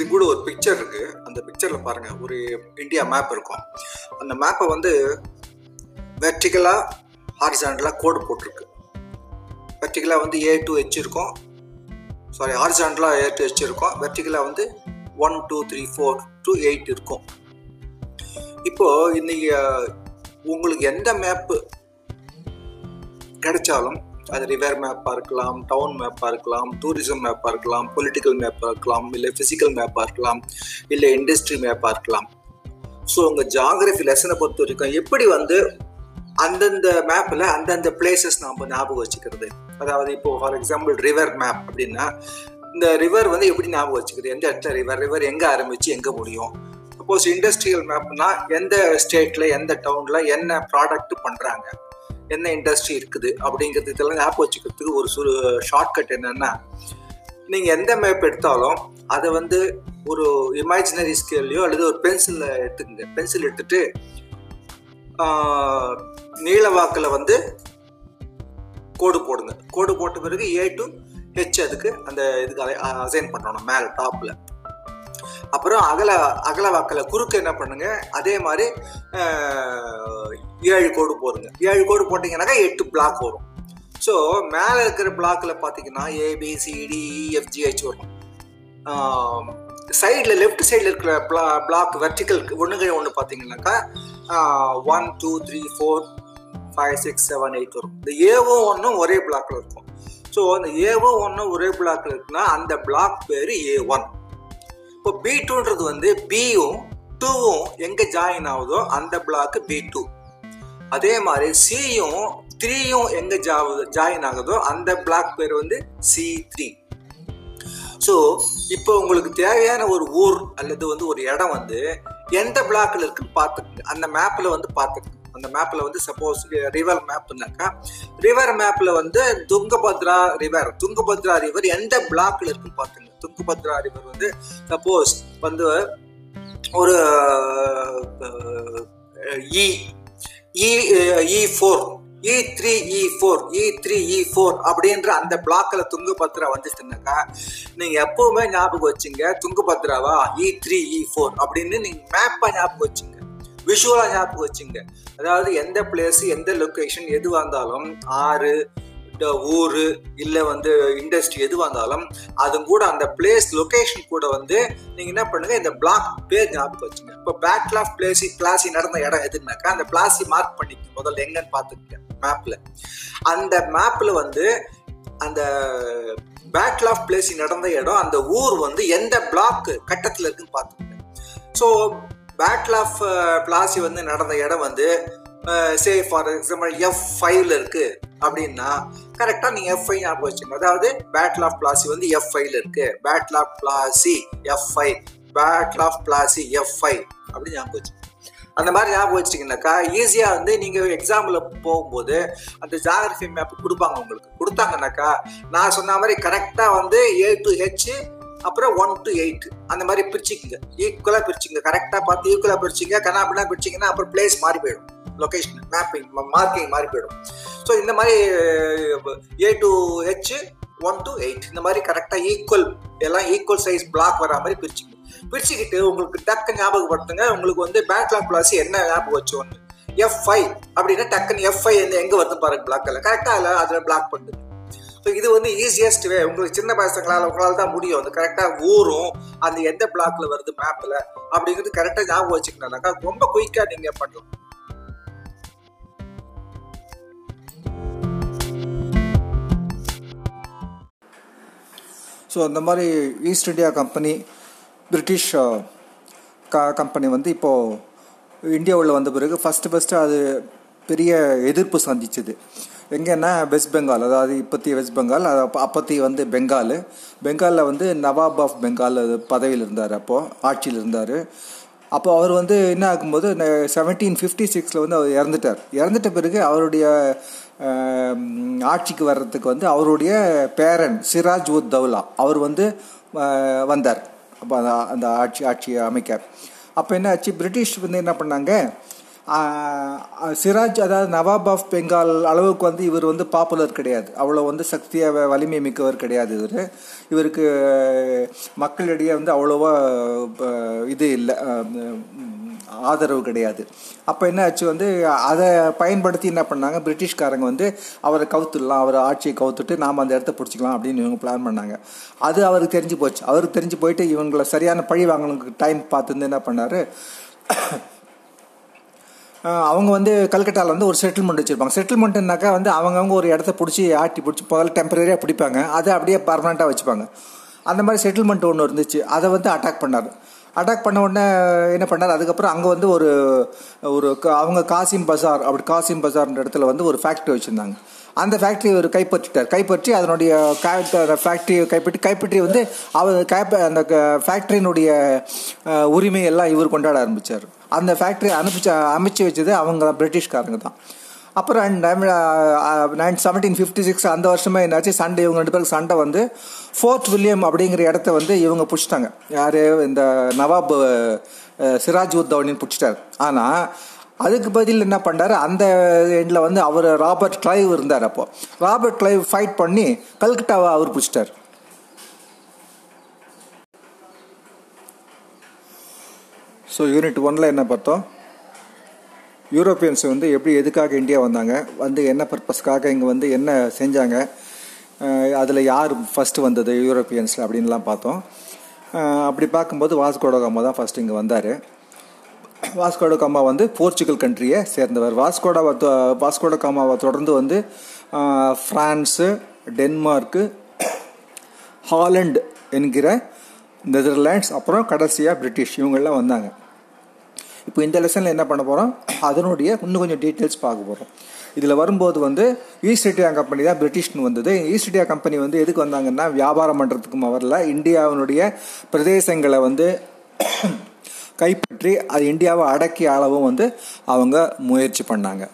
இது கூட ஒரு பிக்சர் இருக்கு. அந்த பிக்சரில் பாருங்க ஒரு இந்தியா மேப் இருக்கும். அந்த மேப்பை வந்து வெர்டிகலா ஹாரிசாண்டலாக கோடு போட்டிருக்கு. வெர்டிக்கலாக வந்து ஏ டு ஹெச் இருக்கும். சாரி ஹாரிசாண்டலாக ஏ டு ஹெச் இருக்கும். வெர்டிக்கலாக வந்து one two three four to eight இருக்கும். இப்போ இன்னைக்கு உங்களுக்கு எந்த மேப்பு கிடைச்சாலும் அது ரிவர் மேப்பாக இருக்கலாம் டவுன் மேப்பாக இருக்கலாம் டூரிசம் மேப்பாக இருக்கலாம் பொலிட்டிக்கல் மேப்பாக இருக்கலாம் இல்லை ஃபிசிக்கல் மேப்பாக இருக்கலாம் இல்லை இண்டஸ்ட்ரி மேப்பாக இருக்கலாம் ஸோ உங்கள் ஜாகிரஃபி லெசனை பொறுத்த வரைக்கும் எப்படி வந்து அந்தந்த மேப்பில் அந்தந்த பிளேசஸ் நாம் ஞாபகம் வச்சுக்கிறது? அதாவது இப்போ ஃபார் எக்ஸாம்பிள் ரிவர் மேப் அப்படின்னா இந்த ரிவர் வந்து எப்படி ஞாபகம் வச்சுக்கிறது? எந்த இடத்துல ரிவர் ரிவர் எங்கே ஆரம்பித்து எங்கே முடியும்? சப்போஸ் இண்டஸ்ட்ரியல் மேப்னா எந்த ஸ்டேட்டில் எந்த டவுனில் என்ன ப்ராடக்ட் பண்ணுறாங்க என்ன இண்டஸ்ட்ரி இருக்குது அப்படிங்கிறது இதெல்லாம் ஞாபகம் வச்சுக்கிறதுக்கு ஒரு சுரு ஷார்ட்கட் என்னென்னா நீங்கள் எந்த மேப் எடுத்தாலும் அதை வந்து ஒரு இமேஜினரி ஸ்கேல்லையோ அல்லது ஒரு பென்சிலில் எடுத்துக்கங்க. பென்சில் எடுத்துட்டு ஆஹ், நீல வாக்கில் வந்து கோடு போடுங்க. கோடு போட்ட பிறகு ஏ டு ஹெச் அதுக்கு அந்த இதுக்கு அசைன் பண்ணணும் மேலே டாப்பில் அப்புறம் அகல அகல வாக்கில் குறுக்கு என்ன பண்ணுங்க? அதே மாதிரி ஏழு கோடு போடுங்க. ஏழு கோடு போட்டிங்கனாக்கா எட்டு பிளாக் வரும். ஸோ மேலே இருக்கிற பிளாக்கில் பார்த்தீங்கன்னா ஏபிசிடி எஃப்ஜிஹெச் e, வரும். சைடில் லெஃப்ட் சைடில் இருக்கிற பிளா பிளாக் வெர்டிக்கல் ஒன்றுகள் ஒன்று பார்த்தீங்கன்னாக்கா one two three four five six seven eight வரும். இந்த ஏவும் ஒன்றும் ஒரே பிளாக்ல இருக்கும். ஸோ அந்த ஏவும் ஒன்றும் ஒரே பிளாக்ல இருக்குன்னா அந்த பிளாக் பேர் ஏ ஒன் இப்போ பி டூன்றது வந்து பியும் டூவும் எங்கே ஜாயின் ஆகுதோ அந்த பிளாக் பி டூ அதே மாதிரி சியும் த்ரீயும் எங்கே ஜா ஜாயின் ஆகுதோ அந்த பிளாக் பேர் வந்து சி த்ரீ ஸோ இப்போ உங்களுக்கு தேவையான ஒரு ஊர் அல்லது வந்து ஒரு இடம் வந்து எந்த பிளாக்ல இருக்குன்னு பார்த்துக்குங்க. அந்த மேப்பில் வந்து பார்த்துக்குங்க. அந்த மேப்பில் வந்து சப்போஸ் ரிவர் மேப்னாக்கா ரிவர் மேப்பில் வந்து துங்கபத்ரா ரிவர் துங்கபத்ரா ரிவர் எந்த பிளாக்ல இருக்குன்னு பார்த்துங்க துங்கபத்ரா ரிவர் வந்து சப்போஸ் வந்து ஒரு E E four E three E four E three E four அப்படின்ற அந்த பிளாக்ல துங்கபத்ரா வந்துச்சுனாக்கா நீங்க எப்பவுமே ஞாபகம் வச்சுங்க துங்கபத்ராவா? இ த்ரீ இ ஃபோர் அப்படின்னு நீங்க மேப்பா ஞாபகம் வச்சுங்க. விஷுவலாக ஞாபகம் வச்சுங்க. அதாவது எந்த பிளேஸ் எந்த லொக்கேஷன் எதுவாக இருந்தாலும் ஆறு இந்த இல்லை வந்து இண்டஸ்ட்ரி எதுவாக இருந்தாலும் அது கூட அந்த பிளேஸ் லொக்கேஷன் கூட வந்து நீங்கள் என்ன பண்ணுங்க இந்த பிளாக் பேர் ஞாபகம் வச்சுங்க. இப்போ பேட்டில் ஆஃப் பிளேசி பிளாசி நடந்த இடம் எதுனாக்கா அந்த பிளாசி மார்க் பண்ணிக்க முதல்ல எங்கன்னு பார்த்துக்கங்க மேப்பில் அந்த மேப்பில் வந்து அந்த பேட்டில் ஆஃப் பிளேசி நடந்த இடம் அந்த ஊர் வந்து எந்த பிளாக் கட்டத்தில் இருக்குன்னு பார்த்துக்கங்க. ஸோ பேட்டில் ஆஃப் பிளாசி வந்து நடந்த இடம் வந்து சே ஃபார் எக்ஸாம்பிள் எஃப் ஃபைவ்ல இருக்கு. அப்படின்னா கரெக்டாக நீங்கள் எஃப் ஃபைவ் ஞாபகம் வச்சுங்க அதாவது பேட்டில் ஆஃப் பிளாசி வந்து எஃப் ஃபைவ்ல இருக்கு. Battle of Plassey F five battle of Plassey F five அப்படின்னு ஞாபகம் வச்சுக்கோங்க அந்த மாதிரி ஞாபகம் வச்சிட்டிங்கனாக்கா ஈஸியாக வந்து நீங்கள் எக்ஸாம்பிள் போகும்போது அந்த ஜாகிரபி மேப் கொடுப்பாங்க உங்களுக்கு. கொடுத்தாங்கனாக்கா நான் சொன்ன மாதிரி கரெக்டாக வந்து ஏ டு ஹெச் அப்புறம் ஒன் டு எயிட் அந்த மாதிரி பிரிச்சுக்குங்க. ஈக்குவலாக பிரிச்சுங்க கரெக்டாக பார்த்து ஈக்குவலாக பிரிச்சிங்க. அப்படின்னா பிரிச்சிங்கன்னா அப்புறம் பிளேஸ் மாறி போயிடும். லொக்கேஷன் மேப்பிங் மார்க்கிங் மாறி போயிடும். ஸோ இந்த மாதிரி A to H one to eight இந்த மாதிரி கரெக்டாக ஈக்குவல் எல்லாம் ஈக்குவல் சைஸ் பிளாக் வரா மாதிரி பிரிச்சுங்க பிரிச்சுக்கிட்டு உங்களுக்கு டக்கு ஞாபகப்படுத்துங்க. உங்களுக்கு வந்து பேக்லாக் பிளாஸ் என்ன ஞாபகம் வச்சோன்னு எஃப் ஃபைவ் அப்படின்னா டக்குன்னு எஃப் ஃபைவ் எங்கே வருது பாருங்க பிளாக்கில் கரெக்டாக அதில் அதில் பிளாக் பண்ணுங்க ஸோ இது வந்து ஈஸியஸ்ட் வே உங்களுக்கு சின்ன பசங்களால் உங்களால் தான் முடியும். அது கரெக்டாக ஊரும் அந்த எந்த பிளாக்ல வருது மேப்பில் அப்படிங்கிறது கரெக்டாக ஞாபகம் வச்சுக்கணும்னாக்கா ரொம்ப குயிக்காக நீங்கள் பண்ணலாம். ஸோ அந்த மாதிரி ஈஸ்ட் இந்தியா கம்பெனி பிரிட்டிஷ் க கம்பெனி வந்து இப்போது இந்தியாவில் வந்த பிறகு ஃபஸ்ட்டு ஃபஸ்ட்டு அது பெரிய எதிர்ப்பு சந்திச்சுது. எங்கன்னா வெஸ்ட் பெங்கால் அதாவது இப்போத்திய வெஸ்ட் பெங்கால் அது அப்போத்தி வந்து பெங்கால் பெங்காலில் வந்து நவாப் ஆஃப் பெங்கால் பதவியில் இருந்தார் அப்போது ஆட்சியில் இருந்தார். அப்போ அவர் வந்து என்ன ஆகும்போது செவன்டீன் ஃபிஃப்டி சிக்ஸில் வந்து அவர் இறந்துட்டார். இறந்துட்ட பிறகு அவருடைய ஆட்சிக்கு வர்றதுக்கு வந்து அவருடைய பேரன் சிராஜ் உத் தௌலா அவர் வந்து வந்தார். அப்போ அந்த அந்த ஆட்சி ஆட்சியை அமைக்க. அப்போ என்ன ஆச்சு? பிரிட்டிஷ் வந்து என்ன பண்ணாங்க? சிராஜ் அதாவது நவாப் ஆஃப் பெங்கால் அளவுக்கு வந்து இவர் வந்து பாப்புலர் கிடையாது. அவ்வளோ வந்து சக்தியாக வலிமை மிக்கவர் கிடையாது இவர். இவருக்கு மக்களிடையே வந்து அவ்வளோவா இது இல்லை ஆதரவு கிடையாது. அப்போ என்ன ஆச்சு வந்து அதை பயன்படுத்தி என்ன பண்ணாங்க? பிரிட்டிஷ்காரங்க வந்து அவரை கவுத்துடலாம் அவர் ஆட்சியை கவுத்துட்டு நாம் அந்த இடத்த பிடிச்சிக்கலாம் அப்படின்னு இவங்க பிளான் பண்ணாங்க. அது அவருக்கு தெரிஞ்சு போச்சு. அவருக்கு தெரிஞ்சு போயிட்டு இவங்களை சரியான பழி வாங்கணுக்கு டைம் பார்த்துருந்து என்ன பண்ணார்? அவங்க வந்து கல்கட்டாவில் வந்து ஒரு செட்டில்மெண்ட் வச்சுருப்பாங்க. செட்டில்மெண்ட்னாக்கா வந்து அவங்கவுங்க ஒரு இடத்த பிடிச்சி ஆட்டி பிடிச்சி முதல்ல டெம்பரரியாக பிடிப்பாங்க. அதை அப்படியே பர்மனெண்ட்டாக வச்சுப்பாங்க. அந்த மாதிரி செட்டில்மெண்ட் ஒன்று இருந்துச்சு. அதை வந்து அட்டாக் பண்ணார். அட்டாக் பண்ண உடனே என்ன பண்ணார்? அதுக்கப்புறம் அங்கே வந்து ஒரு ஒரு அவங்க காசிம் பஜார் அப்படி காசிம் பஜார்ன்ற இடத்துல வந்து ஒரு ஃபேக்ட்ரி வச்சுருந்தாங்க. அந்த ஃபேக்ட்ரியை அவர் கைப்பற்றிட்டார். கைப்பற்றி அதனுடைய ஃபேக்ட்ரியை கைப்பற்றி கைப்பற்றி வந்து அவர் கைப்ப அந்த ஃபேக்ட்ரியினுடைய உரிமையெல்லாம் இவர் கொண்டாட ஆரம்பித்தார் அந்த ஃபேக்ட்ரி அனுப்பிச்ச அமைச்சு வச்சது அவங்க பிரிட்டிஷ்காரங்க தான். அப்புறம் நைன் செவன்டீன் ஃபிஃப்டி சிக்ஸ் அந்த வருஷமே என்னாச்சு சண்டை இவங்க ரெண்டு பேருக்கு சண்டை வந்து ஃபோர்ட் வில்லியம் அப்படிங்கிற இடத்த வந்து இவங்க பிடிச்சிட்டாங்க. யார்? இந்த நவாப் சிராஜ் உத்தவனின்னு பிடிச்சிட்டார். ஆனால் அதுக்கு பதில் என்ன பண்ணார் அந்த எண்டில் வந்து அவர் ராபர்ட் கிளைவ் இருந்தார் அப்போது ராபர்ட் கிளைவ் ஃபைட் பண்ணி கல்கட்டாவை அவர் பிடிச்சிட்டார். ஸோ யூனிட் ஒன்ல என்ன பார்த்தோம்? யூரோப்பியன்ஸ் வந்து எப்படி எதுக்காக இந்தியா வந்தாங்க? வந்து என்ன பர்பஸ்க்காக இங்கே வந்து என்ன செஞ்சாங்க? அதில் யார் ஃபஸ்ட்டு வந்தது யூரோப்பியன்ஸில் அப்படின்லாம் பார்த்தோம். அப்படி பார்க்கும்போது வாஸ்கோடோகாமா தான் ஃபஸ்ட்டு இங்கே வந்தார். வாஸ்கோட காமா வந்து போர்ச்சுகல் கண்ட்ரியை சேர்ந்தவர். வாஸ்கோட வாஸ்கோட காமாவை தொடர்ந்து வந்து ஃப்ரான்ஸு டென்மார்க்கு ஹாலண்ட் என்கிற நெதர்லாண்ட்ஸ் அப்புறம் கடைசியாக பிரிட்டிஷ் இவங்கெல்லாம் வந்தாங்க. இப்போ இந்த லெசனில் என்ன பண்ண போகிறோம் அதனுடைய இன்னும் கொஞ்சம் டீட்டெயில்ஸ் பார்க்க போகிறோம் இதில் வரும்போது வந்து ஈஸ்ட் இண்டியா கம்பெனி தான் பிரிட்டிஷ்னு வந்தது. ஈஸ்ட் இண்டியா கம்பெனி வந்து எதுக்கு வந்தாங்கன்னா வியாபாரம் பண்ணுறதுக்கும் வரல இந்தியாவினுடைய பிரதேசங்களை வந்து கைப்பற்றி அது இந்தியாவை அடக்கி ஆளவும் வந்து அவங்க முயற்சி பண்ணாங்க.